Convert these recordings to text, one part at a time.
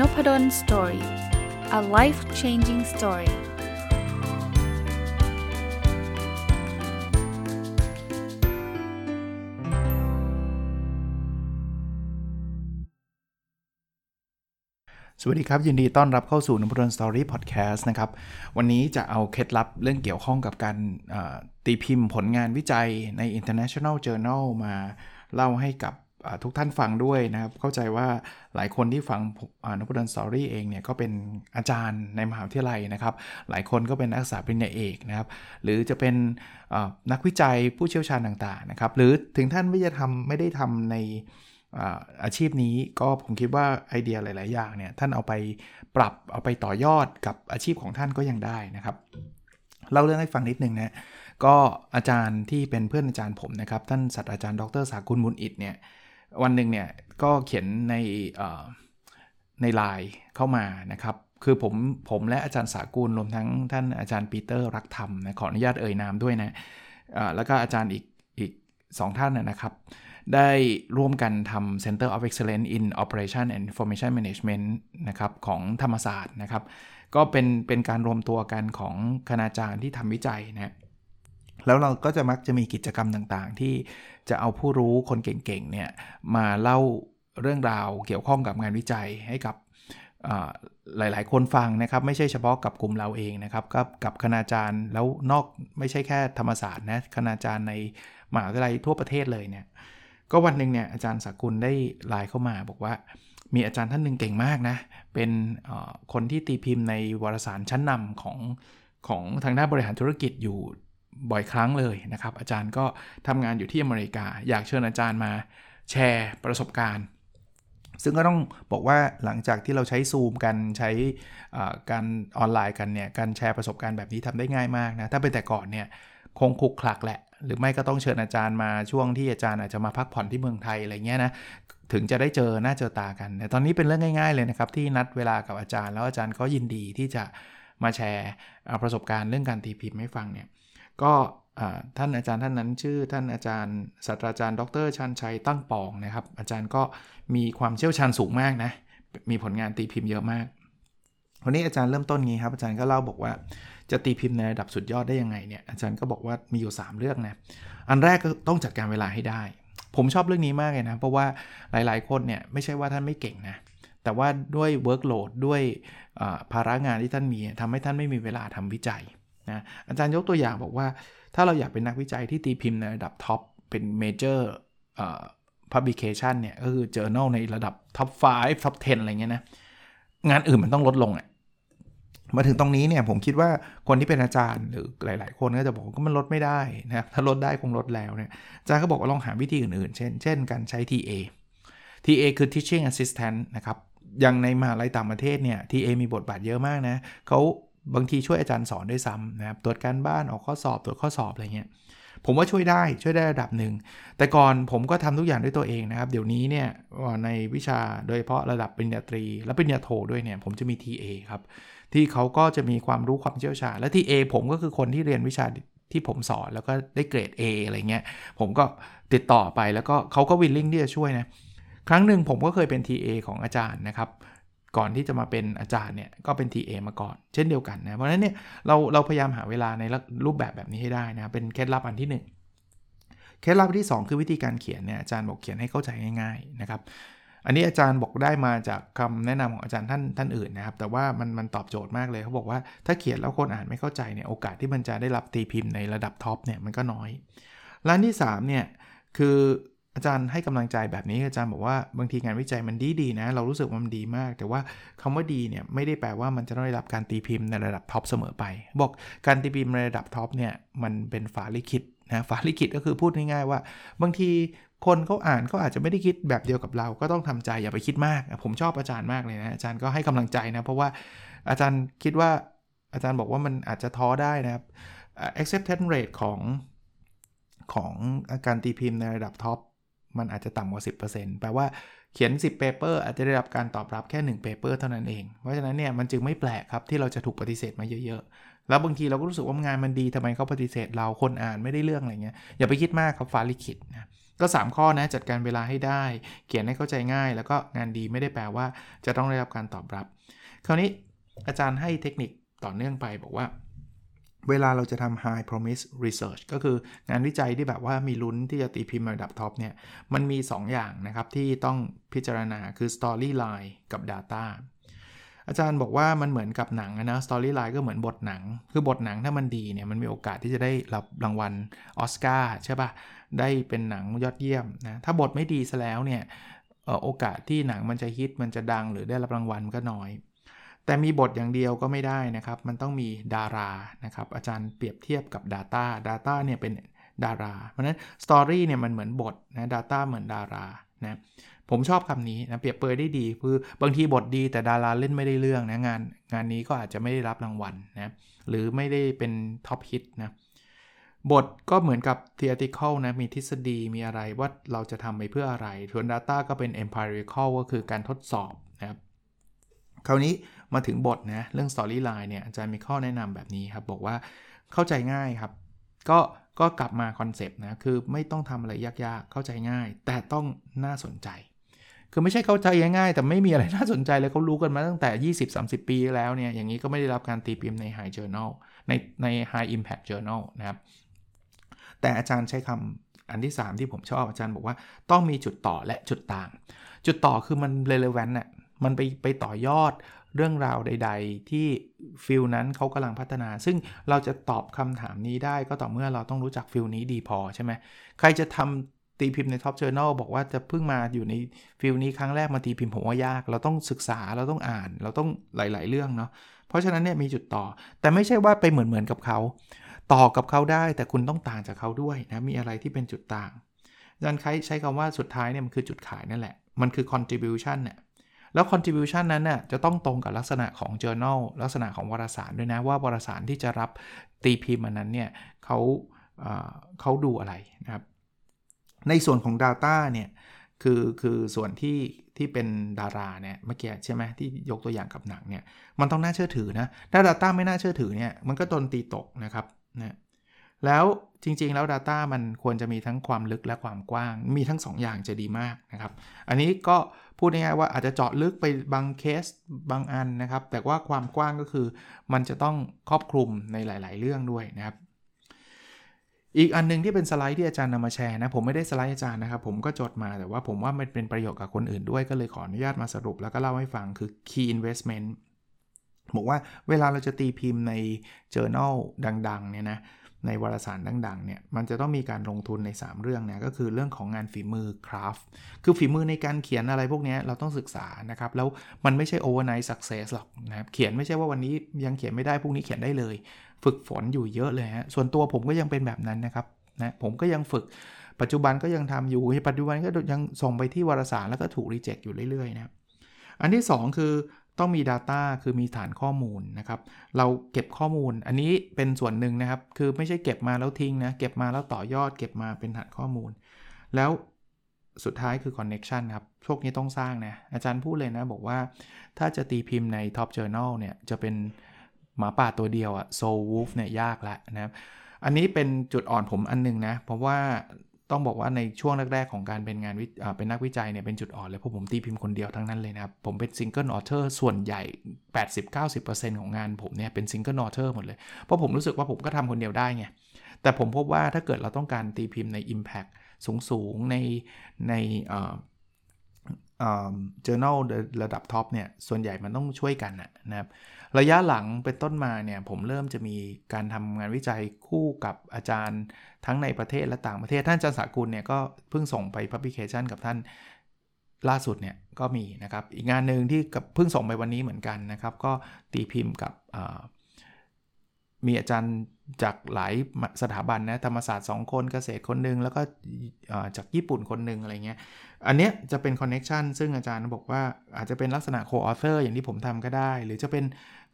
Nopadol's Story a life changing story สวัสดีครับ ยินดีต้อนรับเข้าสู่นพดล Story พอดแคสต์นะครับ วันนี้จะเอาเคล็ดลับเรื่องเกี่ยวข้องกับการตีพิมพ์ผลงานวิจัยใน International Journal มาเล่าให้กับ ทุกท่านฟังด้วยนะครับ เข้าใจว่าหลายคนที่ฟังนพดลสตอรี่เองเนี่ยก็เป็นอาจารย์ในมหาวิทยาลัยนะครับ หลายคนก็เป็นนักศึกษาปริญญาเอกนะครับ หรือจะเป็นนักวิจัยผู้เชี่ยวชาญต่างๆนะครับ หรือถึงท่านไม่จะทำไม่ได้ทำในอาชีพนี้ก็ผมคิดว่าไอเดียหลาย ๆ อย่างเนี่ยท่านเอาไปปรับเอาไปต่อยอดกับอาชีพของท่านก็ยังได้นะครับเล่าเรื่องให้ฟังนิดนึงนะก็อาจารย์ที่เป็นเพื่อนอาจารย์ผมนะครับ ท่านศาสตราจารย์ดรสากุลมุนอิดเนี่ย วันหนึ่งเนี่ยก็เขียนในในไลน์เข้ามานะครับ คือผมผมและอาจารย์สากุลรวมทั้งท่านอาจารย์ปีเตอร์รักธรรมนะขออนุญาตเอ่ยนามด้วยนะแล้วก็อาจารย์อีกอีกสองท่านนะครับ ได้ร่วมกันทำ Center of Excellence in Operation and Information Management นะครับของธรรมศาสตร์นะครับ ก็เป็นเป็นการรวมตัวกันของคณาจารย์ที่ทำวิจัยนะ แล้วเราก็จะมักจะมีกิจกรรมต่างๆ ที่จะเอาผู้รู้คนเก่งๆเนี่ยมาเล่าเรื่องราวเกี่ยวข้องกับงานวิจัยให้กับหลายๆ คนฟังนะครับ ไม่ใช่เฉพาะกับกลุ่มเราเองนะครับก็กับคณาจารย์แล้วนอกไม่ใช่แค่ธรรมศาสตร์นะคณาจารย์ในมหาวิทยาลัยทั่วประเทศเลยเนี่ยก็วันหนึ่งเนี่ยอาจารย์สากุลได้ไลน์เข้ามาบอกว่ามีอาจารย์ท่านหนึ่งเก่งมากนะ เป็นคนที่ตีพิมพ์ในวารสารชั้นนำของของทางด้านบริหารธุรกิจอยู่ บ่อยครั้งเลยนะครับ อาจารย์ก็ทำงานอยู่ที่อเมริกา อยากเชิญอาจารย์มาแชร์ประสบการณ์ ซึ่งก็ต้องบอกว่าหลังจากที่เราใช้ซูมกันใช้การออนไลน์กันเนี่ยการแชร์ประสบการณ์แบบนี้ทำได้ง่ายมากนะถ้าเป็นแต่ก่อนเนี่ยคงคุกคลักแหละ หรือไม่ก็ต้องเชิญอาจารย์มาช่วงที่อาจารย์อาจจะมาพักผ่อนที่เมืองไทยอะไรเงี้ยนะถึงจะได้เจอหน้าเจอตากันแต่ตอนนี้เป็นเรื่องง่าย ๆเลยนะครับ ที่นัดเวลากับอาจารย์ แล้วอาจารย์ก็ยินดีที่จะมาแชร์ประสบการณ์เรื่องการตีพิมพ์ให้ฟังเนี่ย ก็ท่านอาจารย์ท่านนั้นชื่อท่านอาจารย์ศาสตราจารย์ดรชันชัยตั้งปองนะครับ อาจารย์ก็มีความเชี่ยวชาญสูงมากนะ มีผลงานตีพิมพ์เยอะมาก วันนี้อาจารย์เริ่มต้นงี้ครับ อาจารย์ก็เล่าบอกว่าจะตีพิมพ์ในระดับสุดยอดได้ยังไงเนี่ย อาจารย์ก็บอกว่ามีอยู่ 3 เรื่องนะ อันแรกก็ต้องจัดการเวลาให้ได้ ผมชอบเรื่องนี้มากเลยนะ เพราะว่าหลายๆคนเนี่ยไม่ใช่ว่าท่านไม่เก่งนะ แต่ว่าด้วย workload ด้วยภาระงานที่ท่านมีทำให้ท่านไม่มีเวลาทำวิจัย นะอาจารย์ยกตัวอย่างบอกว่า ถ้าเราอยากเป็นนักวิจัยที่ตีพิมพ์ในระดับ top เป็น major เอ่อ publication เนี่ยก็คือ journal ในระดับ top 5 top 10 อะไรเงี้ยนะ งานอื่นมันต้องลดลงอ่ะมาถึงตรงนี้เนี่ยผมคิดว่าคนที่เป็นอาจารย์หรือหลาย ๆ คนก็จะบอกก็มันลดไม่ได้นะถ้าลดได้คงลดแล้วเนี่ยอาจารย์ก็บอกว่าลองหาวิธีอื่น ๆ เช่น เช่น การใช้ TA TA คือ teaching assistant นะครับอย่างในมหาลัยต่างประเทศเนี่ย TA มีบทบาทเยอะมากนะเขา บางทีช่วยอาจารย์สอนด้วยซ้ำนะครับตรวจการบ้านออกข้อสอบตรวจข้อสอบอะไรเงี้ยผมว่าช่วยได้ช่วยได้ระดับหนึ่ง แต่ก่อนผมก็ทำทุกอย่างด้วยตัวเองนะครับ เดี๋ยวนี้เนี่ยในวิชาโดยเฉพาะระดับปริญญาตรี และปริญญาโทด้วยเนี่ยผมจะมี TA ครับ ที่เขาก็จะมีความรู้ความเชี่ยวชาญและ TA ผมก็คือคนที่เรียนวิชาที่ผมสอนแล้วก็ได้เกรด A อะไรเงี้ยผมก็ติดต่อไปแล้วก็เขาก็วิลลิ่งที่จะช่วยนะครั้งหนึ่งผมก็เคยเป็น TA ของอาจารย์นะครับ ก่อนที่จะมาเป็นอาจารย์เนี่ยก็เป็น TA มาก่อน เช่นเดียวกันนะเพราะฉะนั้นเนี่ยเราเราพยายามหาเวลาในรูปแบบแบบนี้ให้ได้นะเป็นเคล็ดลับอันที่ 1 เคล็ดลับที่ 2 คือวิธีการเขียนเนี่ยอาจารย์บอกเขียนให้เข้าใจง่ายๆนะครับอันนี้อาจารย์บอกได้มาจากคำแนะนำของอาจารย์ท่านท่านอื่นนะครับ แต่ว่ามันมันตอบโจทย์มากเลยเขาบอกว่าถ้าเขียนแล้วคนอ่านไม่เข้าใจเนี่ยโอกาสที่มันจะได้รับตีพิมพ์ในระดับ top เนี่ยมันก็น้อยลง อันที่3เนี่ยคือ อาจารย์ให้กำลังใจแบบนี้อาจารย์บอกว่าบางทีงานวิจัยมันดีดีนะ เรารู้สึกว่ามันดีมาก แต่ว่าคำว่าดีเนี่ยไม่ได้แปลว่ามันจะต้องได้รับการตีพิมพ์ในระดับ top เสมอไป บอกการตีพิมพ์ในระดับ top เนี่ยมันเป็นฟ้าลิขิตนะฟ้าลิขิตก็คือพูดง่ายๆว่า บางทีคนเขาอ่านเขาอาจจะไม่ได้คิดแบบเดียวกับเราก็ต้องทำใจอย่าไปคิดมาก ผมชอบอาจารย์มากเลยนะอาจารย์ก็ให้กำลังใจนะเพราะว่าอาจารย์คิดว่าอาจารย์บอกว่ามันอาจจะท้อได้นะครับ acceptance rate ของของการตีพิมพ์ในระดับท็อป มันอาจจะต่ำกว่า 10%แปลว่าเขียน 10 paper อาจจะได้รับการตอบรับแค่ 1 paper เท่านั้นเอง เพราะฉะนั้นเนี่ยมันจึงไม่แปลกครับที่เราจะถูกปฏิเสธมาเยอะๆ แล้วบางทีเราก็รู้สึกว่างานมันดีทำไมเขาปฏิเสธเราคนอ่านไม่ได้เรื่องอะไรเงี้ยอย่าไปคิดมากครับฟ้าลิขิตนะก็ 3 ข้อนะจัดการเวลาให้ได้ เขียนให้เข้าใจง่าย แล้วก็งานดีไม่ได้แปลว่าจะต้องได้รับการตอบรับ คราวนี้อาจารย์ให้เทคนิคต่อเนื่องไปบอกว่า เวลาเราจะทำ high promise research ก็คืองานวิจัยที่แบบว่ามีลุ้นที่จะตีพิมพ์ระดับ top เนี่ย มันมี 2 อย่างนะครับ ที่ต้องพิจารณาคือ storyline กับ data อาจารย์บอกว่ามันเหมือนกับหนังนะ storyline ก็เหมือนบทหนัง คือบทหนังถ้ามันดีเนี่ยมันมีโอกาสที่จะได้รับรางวัลออสการ์ใช่ปะ่ะ ได้เป็นหนังยอดเยี่ยมนะถ้าบทไม่ดีซะแล้วเนี่ยโอกาสที่หนังมันจะฮิตมันจะดังหรือได้รับรางวัลก็น้อย แต่มีบทอย่างเดียวก็ไม่ได้นะครับ มันต้องมีดารานะครับ อาจารย์เปรียบเทียบกับ Data Data เนี่ยเป็นดารา เพราะนั้นสตอรี่เนี่ยมันเหมือนบทนะ Data เหมือนดารานะผมชอบคำนี้นะเปรียบเปยได้ดีคือบางทีบทดีแต่ดาราเล่นไม่ได้เรื่องนะงานงานนี้ก็อาจจะไม่ได้รับรางวัลนะหรือไม่ได้เป็น top hit นะบทก็เหมือนกับ theoretical นะมีทฤษฎีมีอะไรว่าเราจะทำไปเพื่ออะไรส่วน Data ก็เป็น empirical ก็คือการทดสอบนะครับคราวนี้ มาถึงบทนะเรื่อง storyline เนี่ยอาจารย์มีข้อแนะนำแบบนี้ครับ บอกว่าเข้าใจง่ายครับ ก็ก็กลับมา concept นะคือไม่ต้องทำอะไรยากๆ เข้าใจง่าย แต่ต้องน่าสนใจ คือไม่ใช่เข้าใจง่ายๆ แต่ไม่มีอะไรน่าสนใจเลยเขารู้กันมาตั้งแต่ 20-30 ปีแล้วเนี่ยอย่างนี้ก็ไม่ได้รับการตีพิมพ์ใน High Journal ในใน High Impact Journal นะครับแต่อาจารย์ใช้คำอันที่ 3 ที่ผมชอบอาจารย์บอกว่าต้องมีจุดต่อและจุดต่าง จุดต่อคือมัน relevant น่ะมันไปไปต่อยอด เรื่องราวใด ๆ ที่ field นั้นเขากำลังพัฒนา ซึ่งเราจะตอบคำถามนี้ได้ก็ต่อเมื่อเราต้องรู้จัก field นี้ดีพอใช่ไหมใครจะทำตีพิมพ์ใน top journal บอกว่าจะเพิ่งมาอยู่ใน field นี้ครั้งแรกมาตีพิมพ์ผมว่ายาก เราต้องศึกษาเราต้องอ่าน เราต้องหลาย ๆ เรื่องเนาะเพราะฉะนั้นเนี่ยมีจุดต่อ แต่ไม่ใช่ว่าไปเหมือนเหมือนกับเขาต่อกับเขาได้แต่คุณต้องต่างจากเขาด้วยนะมีอะไรที่เป็นจุดต่างอาจารย์ใช้คำว่าสุดท้ายเนี่ยมันคือจุดขายนั่นแหละ มันคือ contribution เนี่ย แล้ว contribution นั้นน่ยจะต้องตรงกับลักษณะของ journal ลักษณะของวารสารด้วยนะว่าวารสารที่จะรับตีพิมพ์มันนั้นเนี่ยเขาเขาดูอะไรนะครับ ในส่วนของ Data เนี่ยคือคือส่วนที่ที่เป็นดาราเนี่ยเมื่อกี้ใช่ไหมที่ยกตัวอย่างกับหนังเนี่ยมันต้องน่าเชื่อถือนะถ้า Data ไม่น่าเชื่อถือเนี่ยมันก็โดนตีตกนะครับนะ แล้วจริงๆ แล้ว Data มันควรจะมีทั้งความลึกและความกว้าง มีทั้ง 2ออย่างจะดีมากนะครับ อันนี้ก็พูดง่ายๆว่าอาจจะเจาะลึกไปบางเคสบางอันนะครับ แต่ว่าความกว้างก็คือมันจะต้องครอบคลุมในหลาย ๆ เรื่องด้วยนะครับ อีกอันนึงที่เป็นสไลด์ที่อาจารย์นำมาแชร์นะผมไม่ได้สไลด์อาจารย์นะครับ ผมก็จดมาแต่ว่าผมว่ามันเป็นประโยชน์กับคนอื่นด้วยก็เลยขออนุญาตมาสรุปแล้วก็เล่าให้ฟังคือ key investment บอกว่าเวลาเราจะตีพิมพ์ใน journal ดัง ๆ เนี่ยนะ ในวารสารดังๆเนี่ยมันจะต้องมีการลงทุนใน 3 เรื่องนะก็คือเรื่องของงานฝีมือคราฟคือฝีมือในการเขียนอะไรพวกนี้เราต้องศึกษานะครับ แล้วมันไม่ใช่ overnight success หรอกนะครับเขียนไม่ใช่ว่าวันนี้ยังเขียนไม่ได้พรุ่งนี้เขียนได้เลย ฝึกฝนอยู่เยอะเลยฮะส่วนตัวผมก็ยังเป็นแบบนั้นนะครับนะผมก็ยังฝึกปัจจุบันก็ยังทำอยู่ปัจจุบันก็ยังส่งไปที่วารสารแล้วก็ถูกรีเจ็คอยู่เรื่อยๆนะอันที่ 2 คือ ต้องมี Data คือมีฐานข้อมูลนะครับ เราเก็บข้อมูล อันนี้เป็นส่วนหนึ่งนะครับ คือไม่ใช่เก็บมาแล้วทิ้งนะ เก็บมาแล้วต่อยอด เก็บมาเป็นฐานข้อมูล แล้วสุดท้ายคือ connection ครับ พวกนี้ต้องสร้างนะ อาจารย์พูดเลยนะ บอกว่าถ้าจะตีพิมพ์ใน top journal เนี่ย จะเป็นหมาป่าตัวเดียวอะโซวูฟเนี่ยยากละนะครับ อันนี้เป็นจุดอ่อนผมอันนึงนะ เพราะว่า ต้องบอกว่าในช่วงแรก ๆ ของการเป็นงานวิเป็นนักวิจัยเนี่ยเป็นจุดอ่อนเลยเพราะผมตีพิมพ์คนเดียวทั้งนั้นเลยนะครับ ผมเป็น single author ส่วนใหญ่ 80-90%ของงานผมเนี่ยเป็น single author หมดเลย เพราะผมรู้สึกว่าผมก็ทำคนเดียวได้ไง แต่ผมพบว่าถ้าเกิดเราต้องการตีพิมพ์ใน Impact สูงๆในใน เ journal ระดับท็อปเนี่ย ส่วนใหญ่มันต้องช่วยกันนะครับระยะหลังเป็นต้นมาเนี่ย ผมเริ่มจะมีการทำงานวิจัยคู่กับอาจารย์ทั้งในประเทศและต่างประเทศ ท่านอาจารย์สากุลเนี่ย ก็เพิ่งส่งไปพับลิเคชันกับท่านล่าสุดเนี่ยก็มีนะครับ อีกงานหนึ่งที่เพิ่งส่งไปวันนี้เหมือนกันนะครับ ก็ตีพิมพ์กับ มีอาจารย์จากหลายสถาบันนะธรรมศาสตร์2คนเกษตรคนหนึ่งแล้วก็จากญี่ปุ่นคนหนึ่งอะไรเงี้ยอันเนี้ยจะเป็น connection ซึ่งอาจารย์บอกว่าอาจจะเป็นลักษณะโคออเ u อร์อย่างที่ผมทำก็ได้ หรือจะเป็น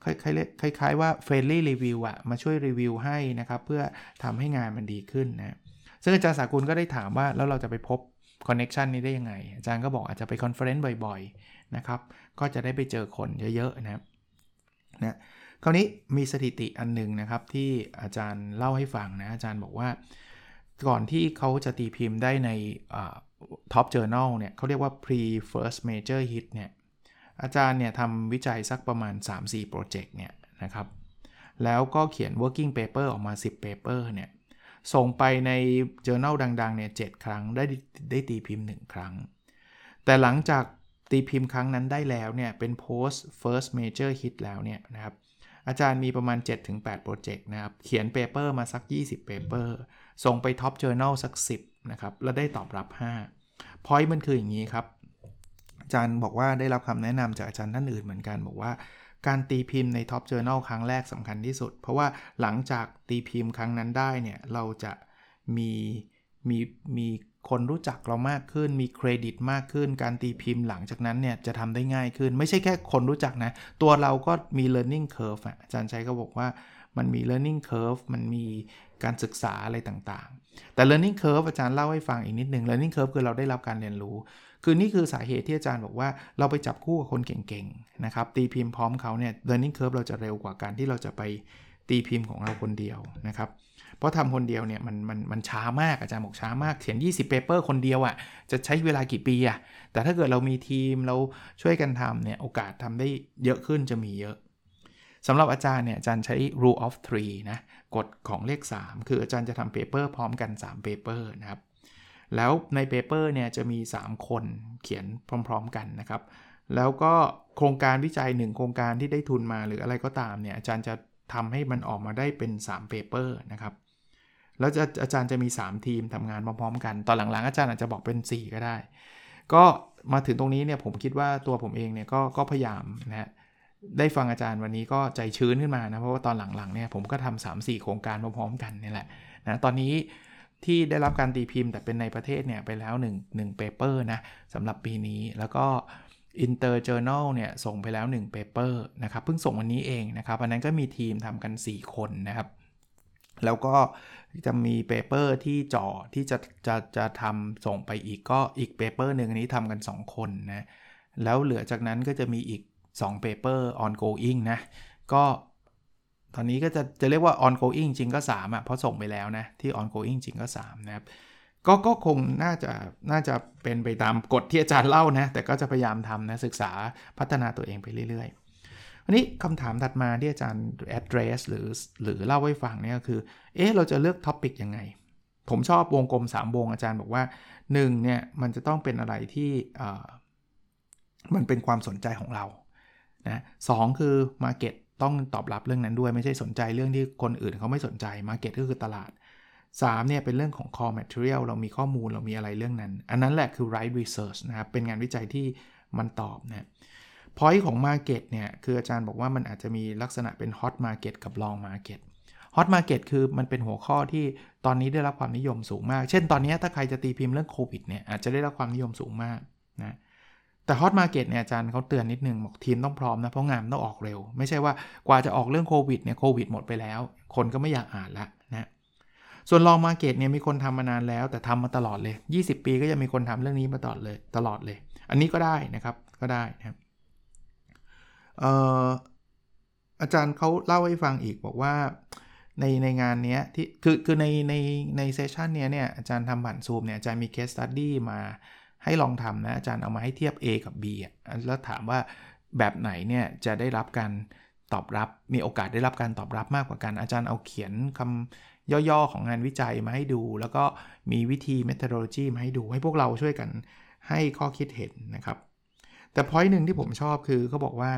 คล้ายๆว่า friendly review อะมาช่วยรีวิวให้นะครับ เพื่อทำให้งานมันดีขึ้นนะซึ่งอาจารย์สากุลก็ได้ถามว่าแล้วเราจะไปพบ connection นี้ได้ยังไง อาจารย์ก็บอกอาจจะไป conference บ่อยๆนะครับก็จะได้ไปเจอคนเยอะๆนะครับนะ คราวนี้มีสถิติอันหนึ่งนะครับที่อาจารย์เล่าให้ฟังนะ อาจารย์บอกว่า ก่อนที่เขาจะตีพิมพ์ได้ในท็อปเจอ r n a l เนี่ยเขาเรียกว่า pre first major hit เนี่ยอาจารย์เนี่ยทำวิจัยสักประมาณ 3-4 project เนี่ยนะครับ แล้วก็เขียน working paper ออกมา 10 paper เนี่ยส่งไปใน journal ดังๆเนี่ย7ครั้งได้ได้ตีพิมพ์ 1 ครั้ง แต่หลังจากตีพิมพ์ครั้งนั้นได้แล้วเนี่ยเป็น post first major hit แล้วเนี่ยนะครับ อาจารย์มีประมาณ 7-8 project นะครับ เขียน paper มาสัก 20 paper ส่งไป top journal สัก 10 นะครับ แล้วได้ตอบรับ5 point มันคืออย่างนี้ครับ อาจารย์บอกว่าได้รับคำแนะนำจากอาจารย์ท่านอื่นเหมือนกัน บอกว่าการตีพิมพ์ใน top journal ครั้งแรกสำคัญที่สุด เพราะว่าหลังจากตีพิมพ์ครั้งนั้นได้เนี่ย เราจะมีมีมี คนรู้จักเรามากขึ้น มีเครดิตมากขึ้น การตีพิมพ์หลังจากนั้นเนี่ยจะทำได้ง่ายขึ้น ไม่ใช่แค่คนรู้จักนะ ตัวเราก็มี learning curve อาจารย์ชัยก็บอกว่ามันมี learning curve มันมีการศึกษาอะไรต่างๆ แต่ learning curve อาจารย์เล่าให้ฟังอีกนิดนึง learning curve คือเราได้รับการเรียนรู้ คือนี่คือสาเหตุที่อาจารย์บอกว่าเราไปจับคู่กับคนเก่งๆ นะครับ ตีพิมพ์พร้อมเขาเนี่ย learning curve เราจะเร็วกว่าการที่เราจะไปตีพิมพ์ของเราคนเดียวนะครับ เพราะทำคนเดียวเนี่ยมันมันมันช้ามากอาจารย์บอกช้ามากเขียน 20 paper คนเดียวอะ่ะจะใช้เวลากี่ปีอะ่ะแต่ถ้าเกิดเรามีทีมเราช่วยกันทำเนี่ยโอกาสทำได้เยอะขึ้นจะมีเยอะสำหรับอาจารย์เนี่ยอาจารย์ใช้ rule of three นะกฎของเลข 3 คืออาจารย์จะทำ paper พร้อมกัน3 paper นะครับแล้วใน paper เนี่ยจะมี 3 คนเขียนพร้อม ๆกันนะครับ แล้วก็โครงการวิจัย 1 โครงการที่ได้ทุนมาหรืออะไรก็ตามเนี่ยอาจารย์จะทำให้มันออกมาได้เป็น3เปเปอร์นะครับ แล้วอาจารย์จะมี 3 ทีมทำงานพร้อมๆ กัน ตอนหลังๆ อาจารย์อาจจะบอกเป็น 4 ก็ได้ ก็มาถึงตรงนี้เนี่ยผมคิดว่าตัวผมเองเนี่ยก็ก็พยายามนะได้ฟังอาจารย์วันนี้ก็ใจชื้นขึ้นมานะ เพราะว่าตอนหลังๆเนี่ยผมก็ทำ3 4 โครงการพร้อมๆ กันนี่แหละนะตอนนี้ที่ได้รับการตีพิมพ์แต่เป็นในประเทศเนี่ยไปแล้ว1 1 paper นะสำหรับปีนี้แล้วก็ Inter Journal เนี่ยส่งไปแล้ว 1 paper นะครับเพิ่งส่งวันนี้เองนะครับอันนั้นก็มีทีมทำกัน 4 คนนะครับ แล้วก็จะมี paper ที่จ่อที่จะจะจะทำส่งไปอีกก็อีก paper หนึ่งอันนี้ทำกัน 2 คนนะแล้วเหลือจากนั้นก็จะมีอีก2 paper ongoing นะ ก็ตอนนี้ก็จะจะเรียกว่า ongoing จริงก็ 3 อะ เพราะส่งไปแล้วนะ ที่ ongoing จริงก็ 3 นะครับ ก็ก็คงน่าจะน่าจะเป็นไปตามกฎที่อาจารย์เล่านะ แต่ก็จะพยายามทำนะ ศึกษาพัฒนาตัวเองไปเรื่อยๆ วันนี้คำถามถัดมาที่อาจารย์ address หรือหรือเล่าให้ฟังเนี่ยคือ เอ๊ะ เราจะเลือกท็อปิกยังไง ผมชอบวงกลม 3 วงอาจารย์บอกว่า 1 เนี่ย มันจะต้องเป็นอะไรที่มันเป็นความสนใจของเรา นะสคือ Market ต้องตอบรับเรื่องนั้นด้วยไม่ใช่สนใจเรื่องที่คนอื่นเขาไม่สนใจ Market ก็คือตลาด3เนี่ยเป็นเรื่องของ core material เรามีข้อมูลเรามีอะไรเรื่องนั้น อันนั้นแหละคือ right research นะครับ เป็นงานวิจัยที่มันตอบนะ point ของ market เนี่ยคืออาจารย์บอกว่ามันอาจจะมีลักษณะเป็น hot market กับ long market hot market คือมันเป็นหัวข้อที่ตอนนี้ได้รับความนิยมสูงมาก เช่นตอนนี้ถ้าใครจะตีพิมพ์เรื่องโควิดเนี่ยอาจจะได้รับความนิยมสูงมากนะแต่ฮอตมาเก็ตเนี่ยอาจารย์เขาเตือนนิดนึงบอกทีมต้องพร้อมนะ เพราะงานต้องออกเร็ว ไม่ใช่ว่ากว่าจะออกเรื่องโควิดเนี่ยโควิดหมดไปแล้ว คนก็ไม่อยากอ่านละนะส่วน long market เนี่ยมีคนทำมานานแล้ว แต่ทำมาตลอดเลย 20 ปีก็ยังมีคนทำเรื่องนี้มาตลอดเลยตลอดเลย อันนี้ก็ได้นะครับก็ได้นะครับ อาจารย์เขาเล่าให้ฟังอีกบอกว่าในในงานนี้ที่คือคือในในใน session นี้เนี่ยอาจารย์ทำผ่านซูมเนี่ยอาจารย์มี case study มาให้ลองทำนะ อาจารย์เอามาให้เทียบ A กับ B อะแล้วถามว่าแบบไหนเนี่ยจะได้รับการตอบรับมีโอกาสได้รับการตอบรับมากกว่ากัน อาจารย์เอาเขียนคำย่อๆของงานวิจัยมาให้ดู แล้วก็มีวิธี methodology มาให้ดูให้พวกเราช่วยกันให้ข้อคิดเห็นนะครับ แต่พอยต์หนึ่งที่ผมชอบคือเขาบอกว่า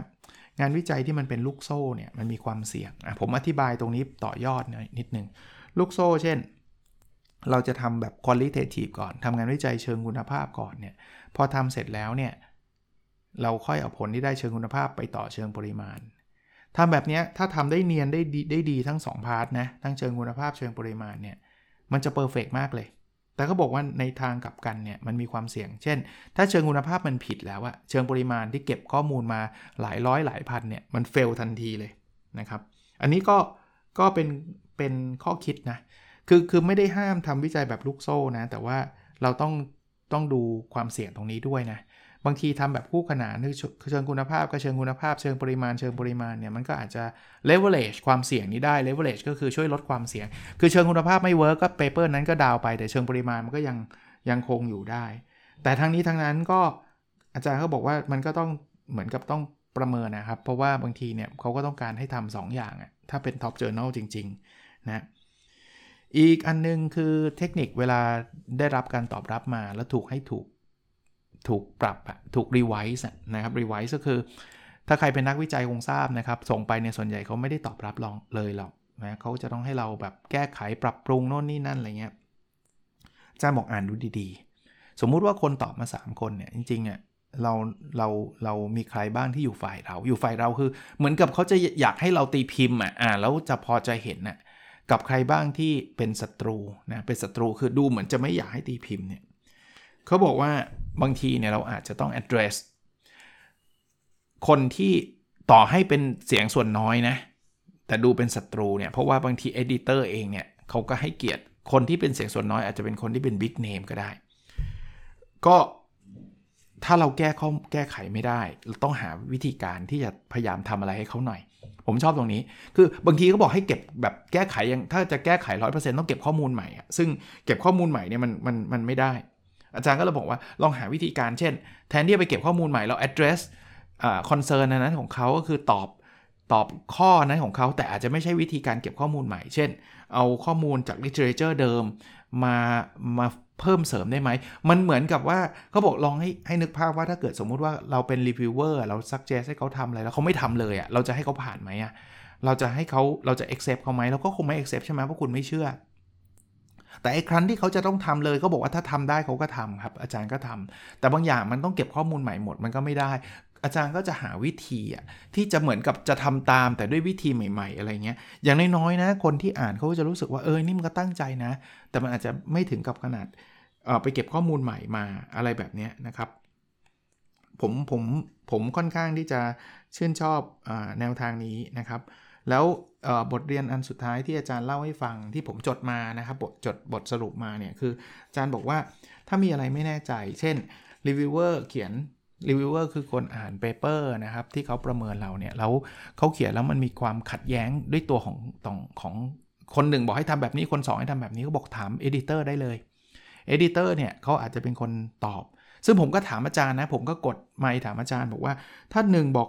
งานวิจัยที่มันเป็นลูกโซ่เนี่ยมันมีความเสี่ยงผมอธิบายตรงนี้ต่อยอดนิดนึง ลูกโซ่เช่น เราจะทำแบบ qualitative ก่อนทำงานวิจัยเชิงคุณภาพก่อนเนี่ยพอทำเสร็จแล้วเนี่ยเราค่อยเอาผลที่ได้เชิงคุณภาพไปต่อเชิงปริมาณทำแบบนี้ถ้าทำได้เนียนได้ดีได้ดีทั้ง 2 part นะทั้งเชิงคุณภาพเชิงปริมาณเนี่ยมันจะ perfect มากเลย แต่ก็บอกว่าในทางกลับกันเนี่ยมันมีความเสี่ยง เช่น ถ้าเชิงคุณภาพมันผิดแล้วอะเชิงปริมาณที่เก็บข้อมูลมาหลายร้อยหลายพันเนี่ยมัน fail ทันทีเลยนะครับ อันนี้ก็ก็เป็นเป็นข้อคิดนะ คือคือไม่ได้ห้ามทำวิจัยแบบลูกโซ่นะ แต่ว่าเราต้องต้องดูความเสี่ยงตรงนี้ด้วยนะ บางทีทำแบบคู่ขนานคือเชิงคุณภาพก็เชิงคุณภาพเชิงปริมาณเชิงปริมาณเนี่ยมันก็อาจจะ leverage ความเสี่ยงนี้ได้ leverage ก็คือช่วยลดความเสี่ยง คือเชิงคุณภาพไม่ work ก็ paper นั้นก็ down ไปแต่เชิงปริมาณมันก็ยังยังคงอยู่ได้ แต่ทั้งนี้ทั้งนั้นก็อาจารย์เขาบอกว่ามันก็ต้องเหมือนกับต้องประเมินนะครับ เพราะว่าบางทีเนี่ยเขาก็ต้องการให้ทำ2อย่างอะถ้าเป็น top journal จริง ๆ นะอีกอันนึงคือเทคนิคเวลาได้รับการตอบรับมาแล้วถูกให้ถูก ถูกปรับอะถูก revise นะครับ revise ก็คือ ถ้าใครเป็นนักวิจัยคงทราบนะครับ ส่งไปในส่วนใหญ่เขาไม่ได้ตอบรับลองเลยหรอกนะเขาจะต้องให้เราแบบแก้ไขปรับปรุงโน่นนี่นั่นอะไรเงี้ยอาจารย์บอกอ่านดูดีๆ สมมุติว่าคนตอบมา 3 คนเนี่ยจริงๆอะเราเราเรามีใครบ้างที่อยู่ฝ่ายเรา อยู่ฝ่ายเราคือ เหมือนกับเขาจะอยากให้เราตีพิมพ์อะอ่าแล้วจะพอจะเห็นน่ะกับใครบ้างที่เป็นศัตรูนะเป็นศัตรูคือดูเหมือนจะไม่อยากให้ตีพิมพ์เนี่ยเขาบอกว่า บางทีเนี่ยเราอาจจะต้อง address คนที่ต่อให้เป็นเสียงส่วนน้อยนะ แต่ดูเป็นศัตรูเนี่ย เพราะว่าบางที editor เองเนี่ยเขาก็ให้เกียรติคนที่เป็นเสียงส่วนน้อยอาจจะเป็นคนที่เป็น big name ก็ได้ ก็ถ้าเราแก้ข้อแก้ไขไม่ได้ เราต้องหาวิธีการที่จะพยายามทำอะไรให้เขาหน่อย ผมชอบตรงนี้ คือบางทีก็บอกให้เก็บแบบแก้ไขยังถ้าจะแก้ไขร้อยเปอร์เซ็นต์ต้องเก็บข้อมูลใหม่ ซึ่งเก็บข้อมูลใหม่เนี่ยมันมันมันไม่ได้ อาจารย์ก็เลยบอกว่าลองหาวิธีการเช่น แทนที่จะไปเก็บข้อมูลใหม่เรา address อ concern นั้นของเขาก็คือตอบตอบข้อนั้นของเขาแต่อาจจะไม่ใช่วิธีการเก็บข้อมูลใหม่ เช่น เอาข้อมูลจาก literature เดิมมามาเพิ่มเสริมได้ไหม มันเหมือนกับว่าเขาบอกลองให้ให้นึกภาพว่าถ้าเกิดสมมุติว่าเราเป็นรีวิวเวอร์เราซักเจสให้เขาทำอะไรแล้วเขาไม่ทำเลยอะ่ะเราจะให้เขาผ่านไหมอะ่ะเราจะให้เขาเราจะ accept เขาไหมเราก็คงไม่ accept ใช่ไหมเพราะคุณไม่เชื่อ แต่ไอ้ครั้นที่เขาจะต้องทำเลยก็บอกว่าถ้าทำได้เขาก็ทำครับ อาจารย์ก็ทำแต่บางอย่างมันต้องเก็บข้อมูลใหม่หมดมันก็ไม่ได้ อาจารย์ก็จะหาวิธีอะที่จะเหมือนกับจะทำตามแต่ด้วยวิธีใหม่ ๆ อะไรเงี้ยอย่างน้อยๆนะ คนที่อ่านเขาจะรู้สึกว่าเออนี่มันก็ตั้งใจนะ แต่มันอาจจะไม่ถึงกับขนาดเออไปเก็บข้อมูลใหม่มาอะไรแบบนี้นะครับผมผมผมค่อนข้างที่จะชื่นชอบอแนวทางนี้นะครับ แล้วบทเรียนอันสุดท้ายที่อาจารย์เล่าให้ฟังที่ผมจดมานะครับบทจดบทสรุปมาเนี่ยคืออาจารย์บอกว่าถ้ามีอะไรไม่แน่ใจ เช่น reviewer เขียน reviewer คือคนอ่าน paper นะครับที่เขาประเมินเราเนี่ยแล้วเขาเขียนแล้วมันมีความขัดแย้งด้วยตัวของตองของคนหนึ่งบอกให้ทำแบบนี้คน 2 ให้ทำแบบนี้ก็บอกถามเอดิเตอร์ได้เลยเอดิเตอร์เนี่ยเขาอาจจะเป็นคนตอบ ซึ่งผมก็ถามอาจารย์นะ ผมก็กดไมค์ถามอาจารย์บอกว่า ถ้าหนึ่งบอก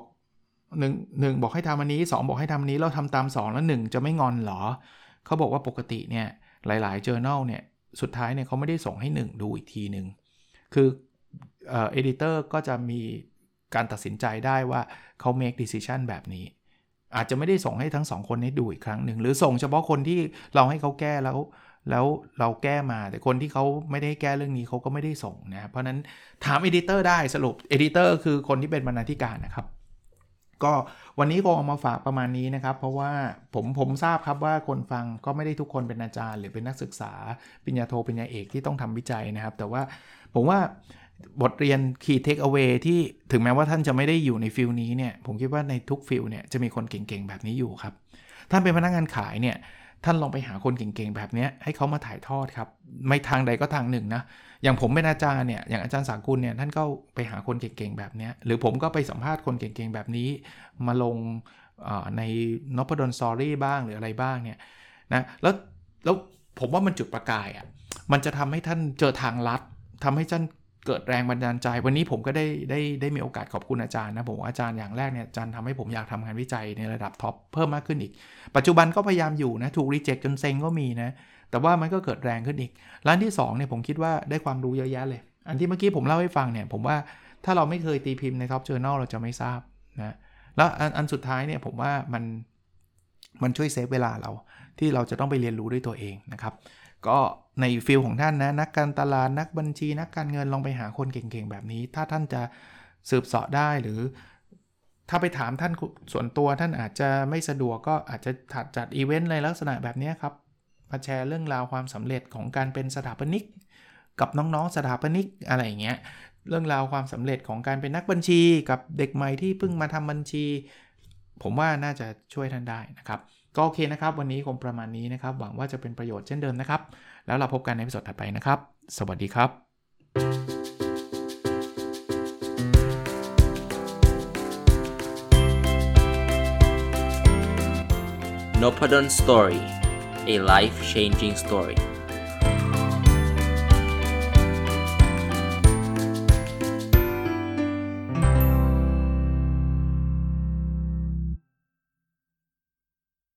หนึ่งหนึ่งบอกให้ทำอันนี้ 2 บอกให้ทำอันนี้เราทำตาม 2 แล้ว 1 จะไม่งอนหรอ เขาบอกว่าปกติเนี่ยหลาย ๆ journal เนี่ยสุดท้ายเนี่ยเขาไม่ได้ส่งให้ 1 ดูอีกทีหนึ่งคือเอ่อ editor ก็จะมีการตัดสินใจได้ว่าเขา make decision แบบนี้ อาจจะไม่ได้ส่งให้ทั้ง 2 คนนี้ดูอีกครั้งหนึ่งหรือส่งเฉพาะคนที่เราให้เขาแก้แล้วแล้วเราแก้มาแต่คนที่เขาไม่ได้แก้เรื่องนี้เขาก็ไม่ได้ส่งนะเพราะนั้นถาม editor ได้สรุป editor คือคนที่เป็นบรรณาธิการนะครับ ก็วันนี้ก็เอามาฝากประมาณนี้นะครับ เพราะว่าผมผมทราบครับว่าคนฟังก็ไม่ได้ทุกคนเป็นอาจารย์ หรือเป็นนักศึกษาปริญญาโทปริญญาเอกที่ต้องทำวิจัยนะครับ แต่ว่าผมว่าบทเรียน key takeaway ที่ถึงแม้ว่าท่านจะไม่ได้อยู่ใน field นี้เนี่ยผมคิดว่าในทุก field เนี่ยจะมีคนเก่งๆแบบนี้อยู่ครับ ท่านเป็นพนักงานขายเนี่ย ท่านลองไปหาคนเก่งๆแบบนี้ให้เขามาถ่ายทอดครับ ไม่ทางใดก็ทางหนึ่งนะ อย่างผมเป็นอาจารย์เนี่ย อย่างอาจารย์สากุลเนี่ย ท่านก็ไปหาคนเก่งๆแบบนี้ หรือผมก็ไปสัมภาษณ์คนเก่งๆแบบนี้ มาลงในนพดล story บ้างหรืออะไรบ้างเนี่ยนะ แล้ว แล้วผมว่ามันจุดประกายอะ่ะ มันจะทำให้ท่านเจอทางลัดทำให้ท่าน เกิดแรงบันดาลใจ วันนี้ผมก็ได้ได้ได้มีโอกาสขอบคุณอาจารย์นะผมอาจารย์อย่างแรกเนี่ยอาจารย์ทำให้ผมอยากทำงานวิจัยในระดับ top เพิ่มมากขึ้นอีก ปัจจุบันก็พยายามอยู่นะถูก reject จนเซ็งก็มีนะแต่ว่ามันก็เกิดแรงขึ้นอีกอันที่2เนี่ยผมคิดว่าได้ความรู้เยอะแยะเลย อันที่เมื่อกี้ผมเล่าให้ฟังเนี่ยผมว่าถ้าเราไม่เคยตีพิมพ์ใน top journal เราจะไม่ทราบนะแล้วอันอันสุดท้ายเนี่ยผมว่ามันมันช่วย save เวลาเราที่เราจะต้องไปเรียนรู้ด้วยตัวเองนะครับ ก็ใน field ของท่านนะ นักการตลาดนักบัญชีนักการเงินลองไปหาคนเก่งๆ แบบนี้ ถ้าท่านจะสืบเสาะได้หรือ ถ้าไปถามท่านส่วนตัวท่านอาจจะไม่สะดวกก็อาจจะถัดจัดอีเวนต์ในลักษณะแบบนี้ครับ มาแชร์เรื่องราวความสำเร็จของการเป็นสถาปนิก กับน้องๆสถาปนิกอะไรอย่างเงี้ยเรื่องราวความสำเร็จของการเป็นนักบัญชี กับเด็กใหม่ที่เพิ่งมาทำบัญชี ผมว่าน่าจะช่วยท่านได้นะครับ ก็โอเคนะครับ วันนี้คงประมาณนี้นะครับ หวังว่าจะเป็นประโยชน์เช่นเดิมนะครับ แล้วเราพบกันในพิสดถัดไปนะครับ สวัสดีครับ n o p a d o n Story a life changing story